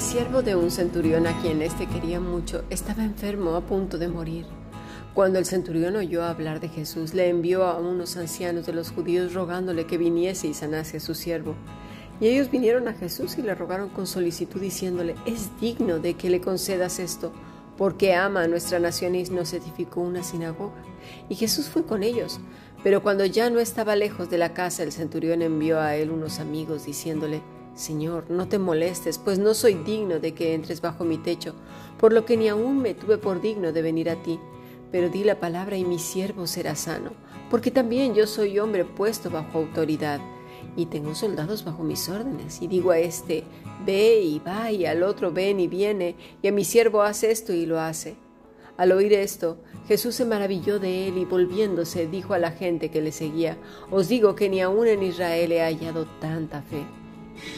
siervo de un centurión a quien éste quería mucho estaba enfermo a punto de morir. Cuando el centurión oyó hablar de Jesús, le envió a unos ancianos de los judíos rogándole que viniese y sanase a su siervo. Y ellos vinieron a Jesús y le rogaron con solicitud diciéndole, es digno de que le concedas esto, porque ama a nuestra nación y nos edificó una sinagoga. Y Jesús fue con ellos. Pero cuando ya no estaba lejos de la casa, el centurión envió a él unos amigos diciéndole, Señor, no te molestes, pues no soy digno de que entres bajo mi techo, por lo que ni aún me tuve por digno de venir a ti. Pero di la palabra y mi siervo será sano, porque también yo soy hombre puesto bajo autoridad, y tengo soldados bajo mis órdenes, y digo a este, ve y va, y al otro ven y viene, y a mi siervo hace esto y lo hace. Al oír esto, Jesús se maravilló de él y volviéndose dijo a la gente que le seguía, os digo que ni aún en Israel he hallado tanta fe.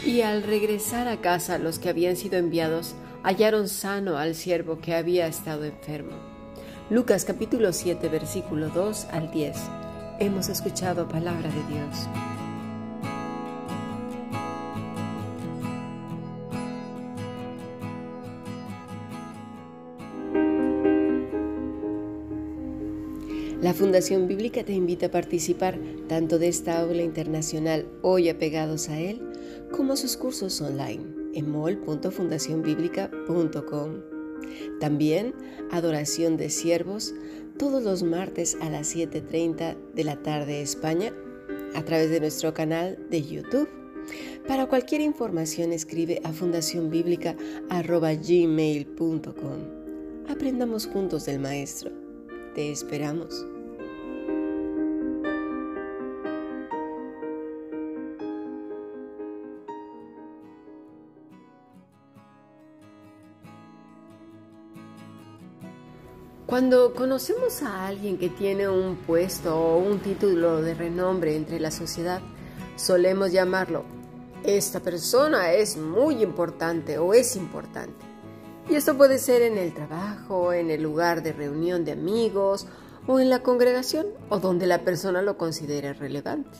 Y al regresar a casa los que habían sido enviados hallaron sano al siervo que había estado enfermo. Lucas capítulo 7 versículo 2 al 10. Hemos escuchado palabra de Dios. La Fundación Bíblica te invita a participar tanto de esta aula internacional hoy apegados a él, como sus cursos online en mol.fundacionbiblica.com. También Adoración de Siervos todos los martes a las 7.30 de la tarde España a través de nuestro canal de YouTube. Para cualquier información escribe a fundacionbiblica.gmail.com. Aprendamos juntos del Maestro. Te esperamos. Cuando conocemos a alguien que tiene un puesto o un título de renombre entre la sociedad, solemos llamarlo, esta persona es muy importante o es importante. Y esto puede ser en el trabajo, en el lugar de reunión de amigos o en la congregación o donde la persona lo considere relevante.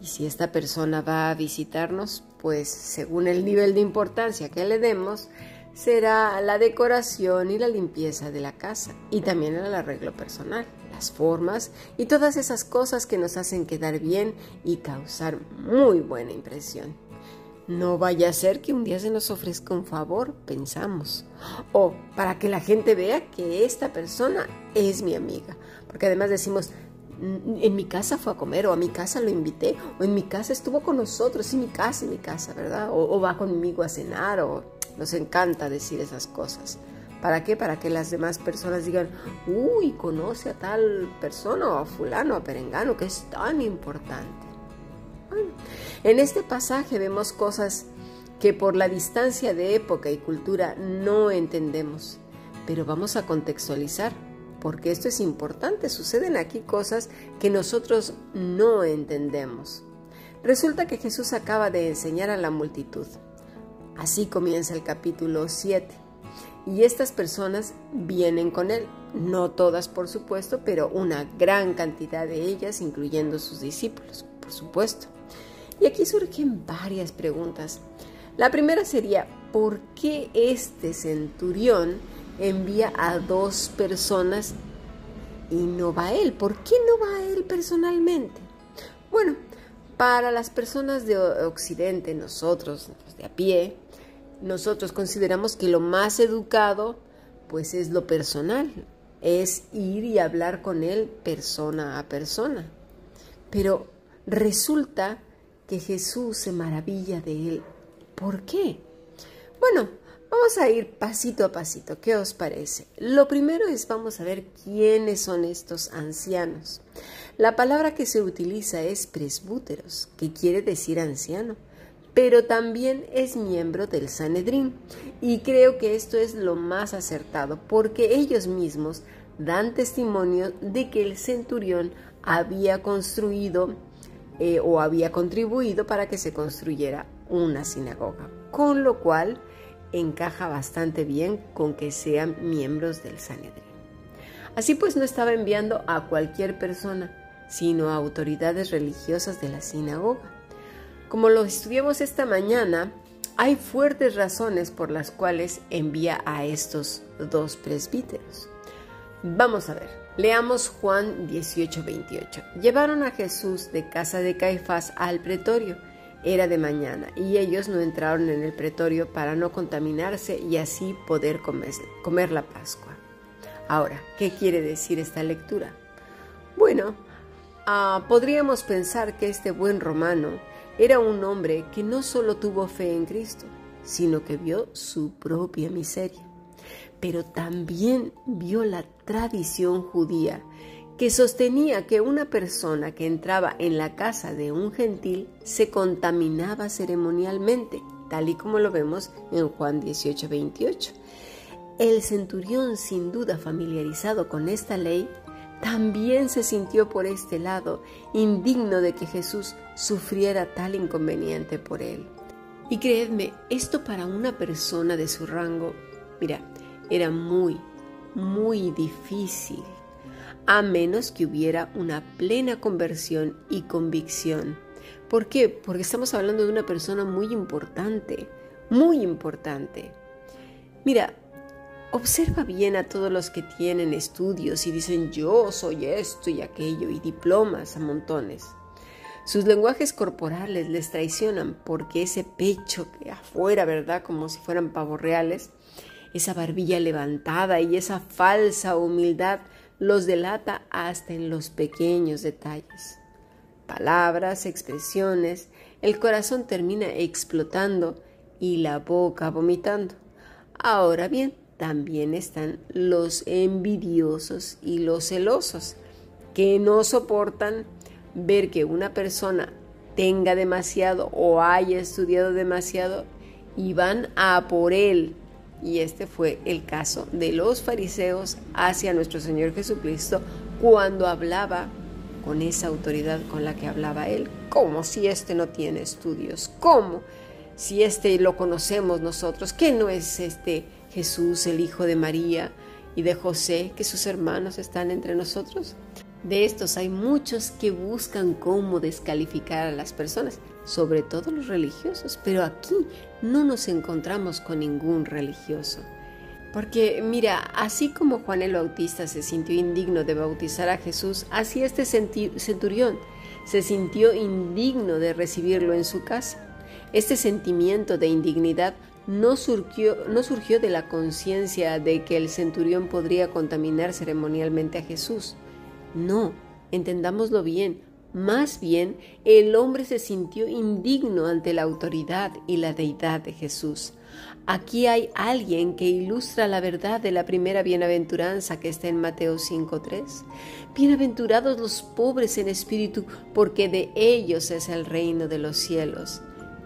Y si esta persona va a visitarnos, pues según el nivel de importancia que le demos, será la decoración y la limpieza de la casa y también el arreglo personal, las formas y todas esas cosas que nos hacen quedar bien y causar muy buena impresión. No vaya a ser que un día se nos ofrezca un favor, pensamos, o para que la gente vea que esta persona es mi amiga, porque además decimos, en mi casa fue a comer, o a mi casa lo invité, o en mi casa estuvo con nosotros, en mi casa, en mi casa, ¿verdad? O, o va conmigo a cenar, o nos encanta decir esas cosas. ¿Para qué? Para que las demás personas digan, uy, conoce a tal persona o a fulano, a perengano, que es tan importante. En este pasaje vemos cosas que por la distancia de época y cultura no entendemos, pero vamos a contextualizar, porque esto es importante, suceden aquí cosas que nosotros no entendemos. Resulta que Jesús acaba de enseñar a la multitud. Así comienza el capítulo 7. Y estas personas vienen con él, no todas por supuesto, pero una gran cantidad de ellas, incluyendo sus discípulos, por supuesto. Y aquí surgen varias preguntas. La primera sería, ¿por qué este centurión envía a dos personas y no va él? ¿Por qué no va él personalmente? Bueno, para las personas de Occidente, nosotros, de a pie, nosotros consideramos que lo más educado pues es lo personal, es ir y hablar con él persona a persona. Pero resulta que Jesús se maravilla de él. ¿Por qué? Bueno, vamos a ir pasito a pasito. ¿Qué os parece? Lo primero es vamos a ver quiénes son estos ancianos. La palabra que se utiliza es presbúteros, que quiere decir anciano pero también es miembro del Sanedrín. Y creo que esto es lo más acertado, porque ellos mismos dan testimonio de que el centurión había construido eh, o había contribuido para que se construyera una sinagoga, con lo cual encaja bastante bien con que sean miembros del Sanedrín. Así pues no estaba enviando a cualquier persona, sino a autoridades religiosas de la sinagoga como lo estudiamos esta mañana, hay fuertes razones por las cuales envía a estos dos presbíteros. Vamos a ver, leamos Juan 18:28. Llevaron a Jesús de casa de Caifás al pretorio. Era de mañana y ellos no entraron en el pretorio para no contaminarse y así poder comer, la Pascua. Ahora, ¿qué quiere decir esta lectura? Bueno, ah, podríamos pensar que este buen romano era un hombre que no solo tuvo fe en Cristo, sino que vio su propia miseria, pero también vio la tradición judía que sostenía que una persona que entraba en la casa de un gentil se contaminaba ceremonialmente, tal y como lo vemos en Juan 18:28. El centurión, sin duda familiarizado con esta ley, también se sintió por este lado indigno de que Jesús sufriera tal inconveniente por él. Y creedme, esto para una persona de su rango, mira, era muy, muy difícil, a menos que hubiera una plena conversión y convicción. ¿Por qué? Porque estamos hablando de una persona muy importante, muy importante. Mira, Observa bien a todos los que tienen estudios y dicen yo soy esto y aquello y diplomas a montones. Sus lenguajes corporales les traicionan porque ese pecho de afuera, ¿verdad? Como si fueran pavos reales, esa barbilla levantada y esa falsa humildad los delata hasta en los pequeños detalles. Palabras, expresiones, el corazón termina explotando y la boca vomitando. Ahora bien, también están los envidiosos y los celosos, que no soportan ver que una persona tenga demasiado o haya estudiado demasiado y van a por él. Y este fue el caso de los fariseos hacia nuestro Señor Jesucristo cuando hablaba con esa autoridad con la que hablaba él, como si éste no tiene estudios, como si éste lo conocemos nosotros, que no es este Jesús, el Hijo de María y de José, que sus hermanos están entre nosotros. De estos hay muchos que buscan cómo descalificar a las personas, sobre todo los religiosos, pero aquí no nos encontramos con ningún religioso. Porque mira, así como Juan el Bautista se sintió indigno de bautizar a Jesús, así este centurión se sintió indigno de recibirlo en su casa. Este sentimiento de indignidad no surgió, no surgió de la conciencia de que el centurión podría contaminar ceremonialmente a Jesús. No, entendámoslo bien. Más bien, el hombre se sintió indigno ante la autoridad y la deidad de Jesús. Aquí hay alguien que ilustra la verdad de la primera bienaventuranza que está en Mateo 5.3. Bienaventurados los pobres en espíritu, porque de ellos es el reino de los cielos.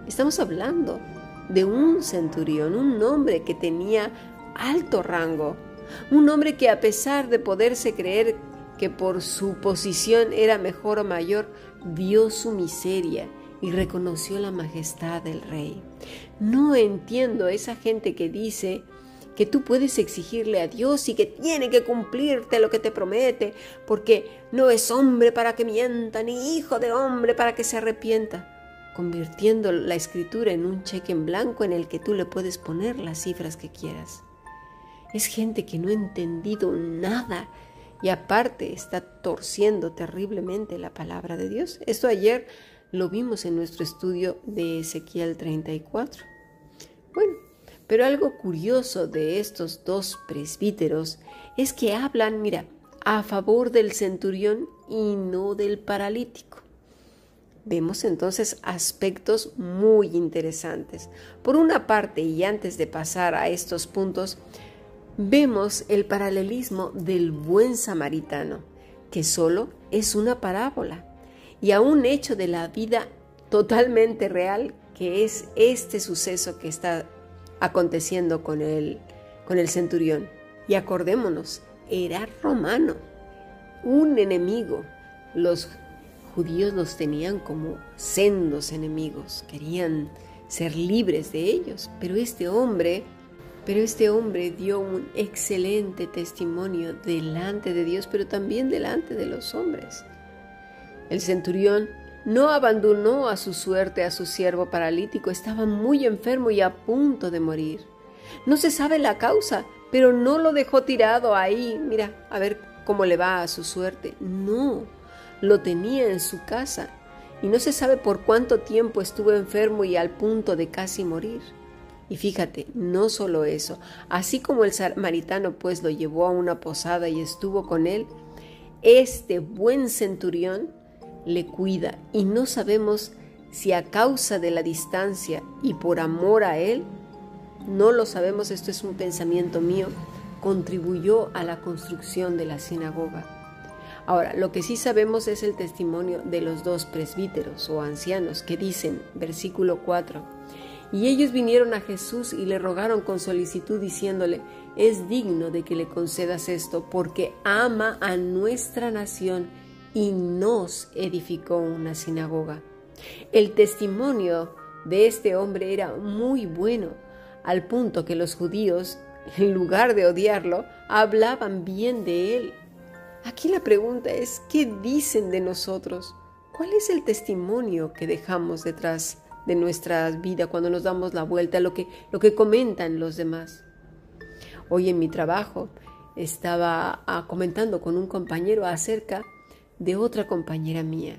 Estamos hablando de un centurión, un hombre que tenía alto rango, un hombre que a pesar de poderse creer que por su posición era mejor o mayor, vio su miseria y reconoció la majestad del rey. No entiendo esa gente que dice que tú puedes exigirle a Dios y que tiene que cumplirte lo que te promete, porque no es hombre para que mienta, ni hijo de hombre para que se arrepienta convirtiendo la escritura en un cheque en blanco en el que tú le puedes poner las cifras que quieras. Es gente que no ha entendido nada y aparte está torciendo terriblemente la palabra de Dios. Esto ayer lo vimos en nuestro estudio de Ezequiel 34. Bueno, pero algo curioso de estos dos presbíteros es que hablan, mira, a favor del centurión y no del paralítico. Vemos entonces aspectos muy interesantes. Por una parte, y antes de pasar a estos puntos, vemos el paralelismo del buen samaritano, que solo es una parábola, y a un hecho de la vida totalmente real, que es este suceso que está aconteciendo con el, con el centurión. Y acordémonos, era romano, un enemigo. Los judíos los tenían como sendos enemigos, querían ser libres de ellos, pero este hombre, pero este hombre dio un excelente testimonio delante de Dios, pero también delante de los hombres. El centurión no abandonó a su suerte a su siervo paralítico, estaba muy enfermo y a punto de morir. No se sabe la causa, pero no lo dejó tirado ahí, mira, a ver cómo le va a su suerte. No, lo tenía en su casa y no se sabe por cuánto tiempo estuvo enfermo y al punto de casi morir. Y fíjate, no solo eso, así como el samaritano pues lo llevó a una posada y estuvo con él, este buen centurión le cuida y no sabemos si a causa de la distancia y por amor a él, no lo sabemos, esto es un pensamiento mío, contribuyó a la construcción de la sinagoga. Ahora, lo que sí sabemos es el testimonio de los dos presbíteros o ancianos que dicen, versículo 4, y ellos vinieron a Jesús y le rogaron con solicitud diciéndole, es digno de que le concedas esto porque ama a nuestra nación y nos edificó una sinagoga. El testimonio de este hombre era muy bueno, al punto que los judíos, en lugar de odiarlo, hablaban bien de él. Aquí la pregunta es, ¿qué dicen de nosotros? ¿Cuál es el testimonio que dejamos detrás de nuestra vida cuando nos damos la vuelta, lo que, lo que comentan los demás? Hoy en mi trabajo estaba ah, comentando con un compañero acerca de otra compañera mía,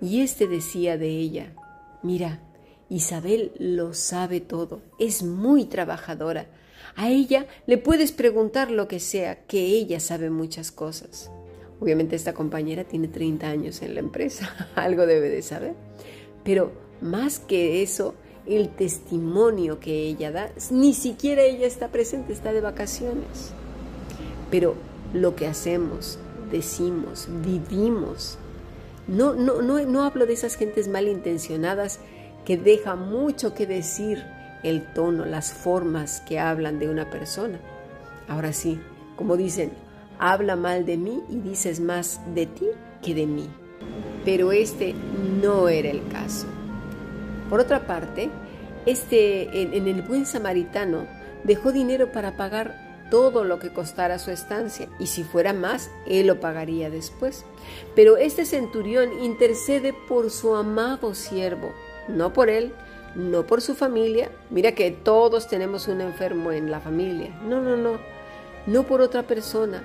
y éste decía de ella, mira, Isabel lo sabe todo, es muy trabajadora. A ella le puedes preguntar lo que sea, que ella sabe muchas cosas. Obviamente esta compañera tiene 30 años en la empresa, algo debe de saber. Pero más que eso, el testimonio que ella da, ni siquiera ella está presente, está de vacaciones. Pero lo que hacemos, decimos, vivimos. No, no, no, no hablo de esas gentes malintencionadas que deja mucho que decir el tono, las formas que hablan de una persona. Ahora sí, como dicen, habla mal de mí y dices más de ti que de mí. Pero este no era el caso. Por otra parte, este en, en el buen samaritano dejó dinero para pagar todo lo que costara su estancia, y si fuera más, él lo pagaría después. Pero este centurión intercede por su amado siervo, no por él, no por su familia. Mira que todos tenemos un enfermo en la familia. No, no, no, no por otra persona,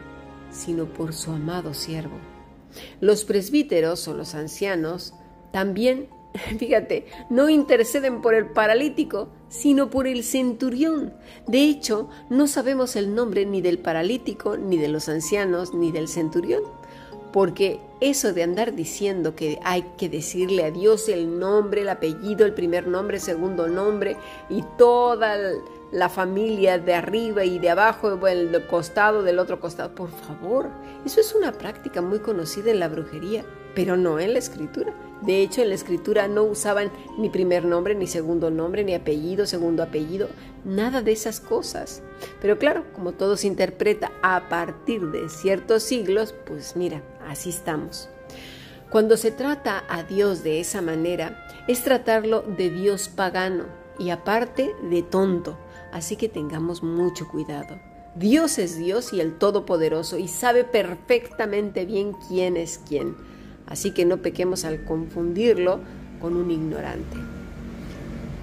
sino por su amado siervo. Los presbíteros o los ancianos también fíjate, no interceden por el paralítico, sino por el centurión. De hecho, no sabemos el nombre ni del paralítico, ni de los ancianos, ni del centurión. Porque eso de andar diciendo que hay que decirle a Dios el nombre, el apellido, el primer nombre, el segundo nombre y toda la familia de arriba y de abajo, el costado del otro costado, por favor, eso es una práctica muy conocida en la brujería, pero no en la escritura. De hecho, en la escritura no usaban ni primer nombre, ni segundo nombre, ni apellido, segundo apellido, nada de esas cosas. Pero claro, como todo se interpreta a partir de ciertos siglos, pues mira, así estamos. Cuando se trata a Dios de esa manera, es tratarlo de Dios pagano y aparte de tonto, así que tengamos mucho cuidado. Dios es Dios y el Todopoderoso y sabe perfectamente bien quién es quién así que no pequemos al confundirlo con un ignorante.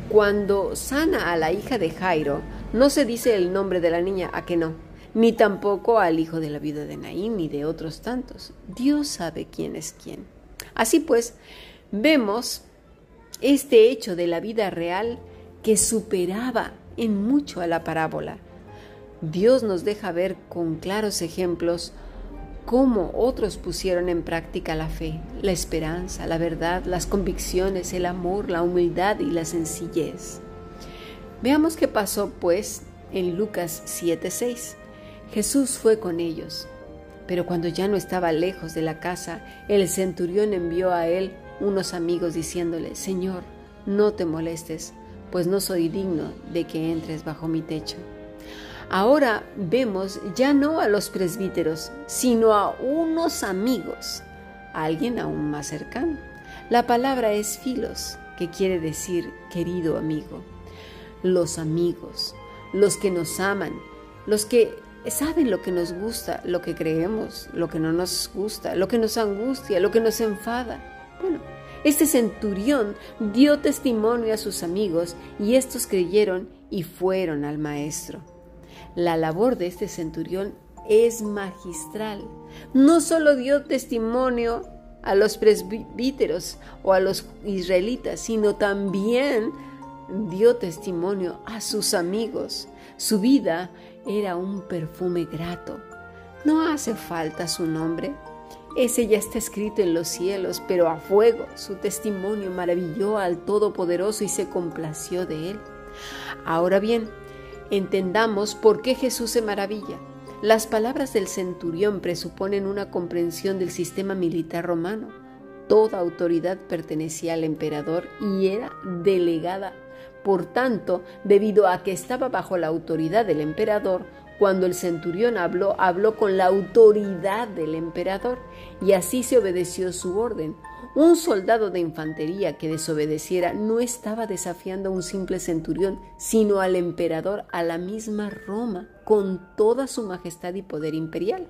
Cuando sana a la hija de Jairo, no se dice el nombre de la niña, a que no, ni tampoco al hijo de la viuda de Naín ni de otros tantos. Dios sabe quién es quién. Así pues, vemos este hecho de la vida real que superaba en mucho a la parábola. Dios nos deja ver con claros ejemplos cómo otros pusieron en práctica la fe, la esperanza, la verdad, las convicciones, el amor, la humildad y la sencillez. Veamos qué pasó pues en Lucas 7:6. Jesús fue con ellos, pero cuando ya no estaba lejos de la casa, el centurión envió a él unos amigos diciéndole, Señor, no te molestes, pues no soy digno de que entres bajo mi techo. Ahora vemos ya no a los presbíteros, sino a unos amigos, a alguien aún más cercano. La palabra es filos, que quiere decir querido amigo. Los amigos, los que nos aman, los que saben lo que nos gusta, lo que creemos, lo que no nos gusta, lo que nos angustia, lo que nos enfada. Bueno, Este centurión dio testimonio a sus amigos y estos creyeron y fueron al maestro. La labor de este centurión es magistral. No solo dio testimonio a los presbíteros o a los israelitas, sino también dio testimonio a sus amigos. Su vida era un perfume grato. No hace falta su nombre. Ese ya está escrito en los cielos, pero a fuego su testimonio maravilló al Todopoderoso y se complació de él. Ahora bien, entendamos por qué Jesús se maravilla. Las palabras del centurión presuponen una comprensión del sistema militar romano. Toda autoridad pertenecía al emperador y era delegada. Por tanto, debido a que estaba bajo la autoridad del emperador, cuando el centurión habló, habló con la autoridad del emperador, y así se obedeció su orden. Un soldado de infantería que desobedeciera no estaba desafiando a un simple centurión, sino al emperador, a la misma Roma, con toda su majestad y poder imperial.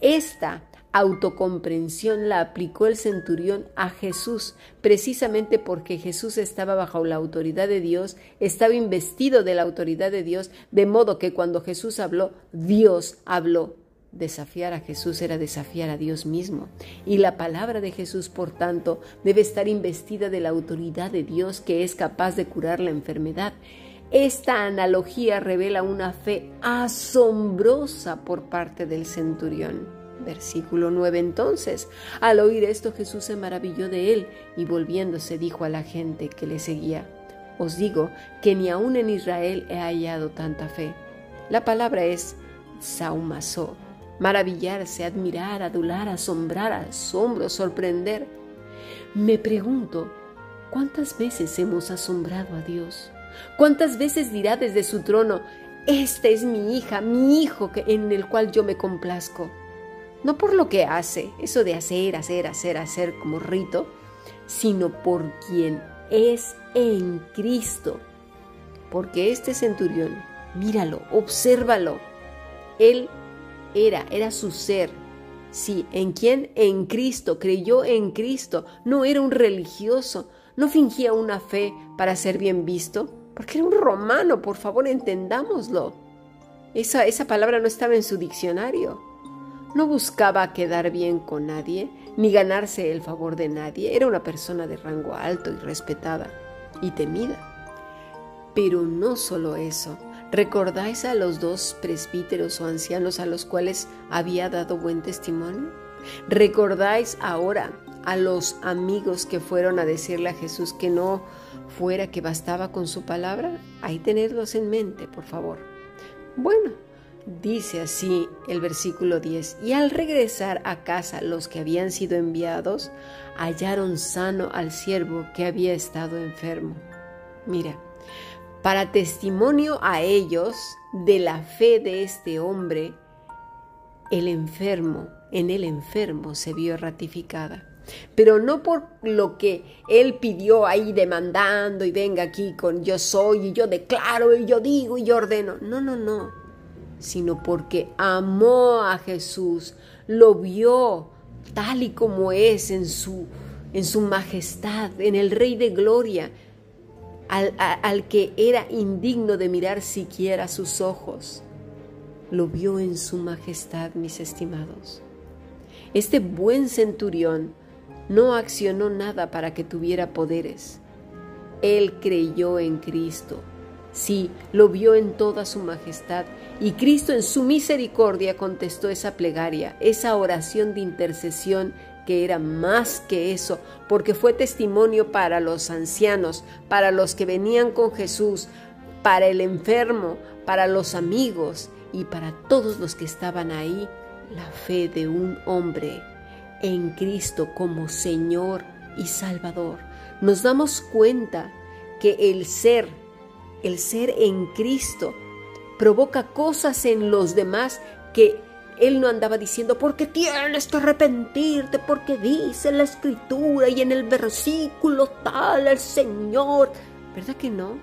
Esta autocomprensión la aplicó el centurión a Jesús, precisamente porque Jesús estaba bajo la autoridad de Dios, estaba investido de la autoridad de Dios, de modo que cuando Jesús habló, Dios habló. Desafiar a Jesús era desafiar a Dios mismo. Y la palabra de Jesús, por tanto, debe estar investida de la autoridad de Dios que es capaz de curar la enfermedad. Esta analogía revela una fe asombrosa por parte del centurión. Versículo 9 entonces, al oír esto Jesús se maravilló de él y volviéndose dijo a la gente que le seguía, os digo que ni aun en Israel he hallado tanta fe. La palabra es saumazo, maravillarse, admirar, adular, asombrar, asombro, sorprender. Me pregunto, ¿cuántas veces hemos asombrado a Dios? ¿Cuántas veces dirá desde su trono, esta es mi hija, mi hijo en el cual yo me complazco? No por lo que hace, eso de hacer, hacer, hacer, hacer como rito, sino por quien es en Cristo. Porque este centurión, míralo, obsérvalo, él era, era su ser. Sí, ¿en quién? En Cristo, creyó en Cristo, no era un religioso, no fingía una fe para ser bien visto, porque era un romano, por favor entendámoslo. Esa, esa palabra no estaba en su diccionario. No buscaba quedar bien con nadie, ni ganarse el favor de nadie. Era una persona de rango alto y respetada y temida. Pero no solo eso. ¿Recordáis a los dos presbíteros o ancianos a los cuales había dado buen testimonio? ¿Recordáis ahora a los amigos que fueron a decirle a Jesús que no fuera que bastaba con su palabra? Ahí tenedlos en mente, por favor. Bueno, Dice así el versículo 10, y al regresar a casa los que habían sido enviados hallaron sano al siervo que había estado enfermo. Mira, para testimonio a ellos de la fe de este hombre, el enfermo, en el enfermo se vio ratificada. Pero no por lo que él pidió ahí demandando y venga aquí con yo soy y yo declaro y yo digo y yo ordeno. No, no, no sino porque amó a Jesús, lo vio tal y como es en su, en su majestad, en el Rey de Gloria, al, al que era indigno de mirar siquiera sus ojos. Lo vio en su majestad, mis estimados. Este buen centurión no accionó nada para que tuviera poderes. Él creyó en Cristo Sí, lo vio en toda su majestad y Cristo en su misericordia contestó esa plegaria, esa oración de intercesión que era más que eso, porque fue testimonio para los ancianos, para los que venían con Jesús, para el enfermo, para los amigos y para todos los que estaban ahí, la fe de un hombre en Cristo como Señor y Salvador. Nos damos cuenta que el ser el ser en Cristo provoca cosas en los demás que él no andaba diciendo porque tienes que arrepentirte, porque dice la escritura y en el versículo tal el Señor. ¿Verdad que no?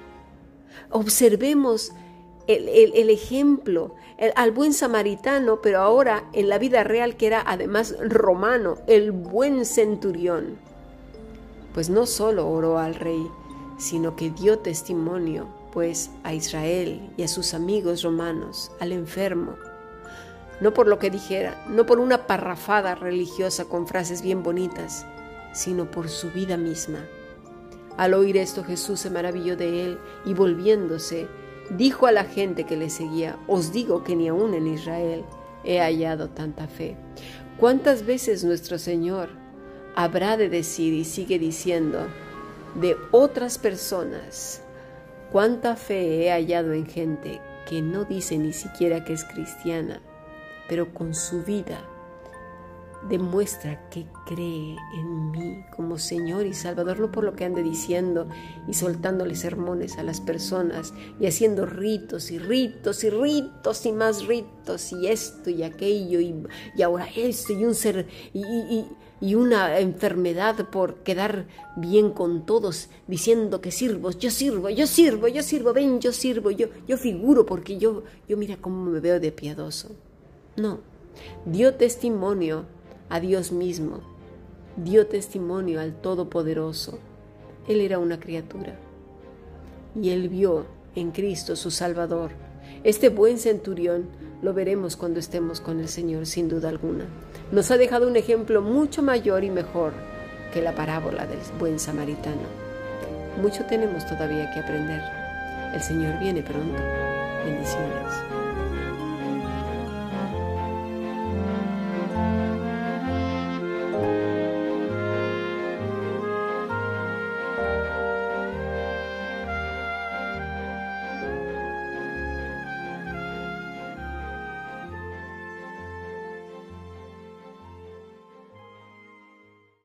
Observemos el, ejemplo al buen samaritano, pero ahora en la vida real que era además romano, el buen centurión. pues no solo oró al rey, sino que dio testimonio, pues, a Israel y a sus amigos romanos, al enfermo, no por lo que dijera, no por una parrafada religiosa con frases bien bonitas, sino por su vida misma. Al oír esto Jesús se maravilló de él y volviéndose, dijo a la gente que le seguía, os digo que ni aún en Israel he hallado tanta fe. ¿Cuántas veces nuestro Señor habrá de decir y sigue diciendo de otras personas, cuánta fe he hallado en gente que no dice ni siquiera que es cristiana, pero con su vida demuestra que cree en mí como Señor y Salvador, no por lo que ande diciendo y soltándole sermones a las personas y haciendo ritos y ritos y ritos y más ritos y esto y aquello y, ahora esto y un ser y, y, una enfermedad por quedar bien con todos diciendo que sirvo, yo sirvo, yo sirvo, yo sirvo, ven, yo sirvo, yo, yo figuro porque yo, yo mira cómo me veo de piadoso. No, dio testimonio a Dios mismo, dio testimonio al Todopoderoso. Él era una criatura y él vio en Cristo su Salvador. Este buen centurión lo veremos cuando estemos con el Señor, sin duda alguna. Nos ha dejado un ejemplo mucho mayor y mejor que la parábola del buen samaritano. Mucho tenemos todavía que aprender. El Señor viene pronto. Bendiciones.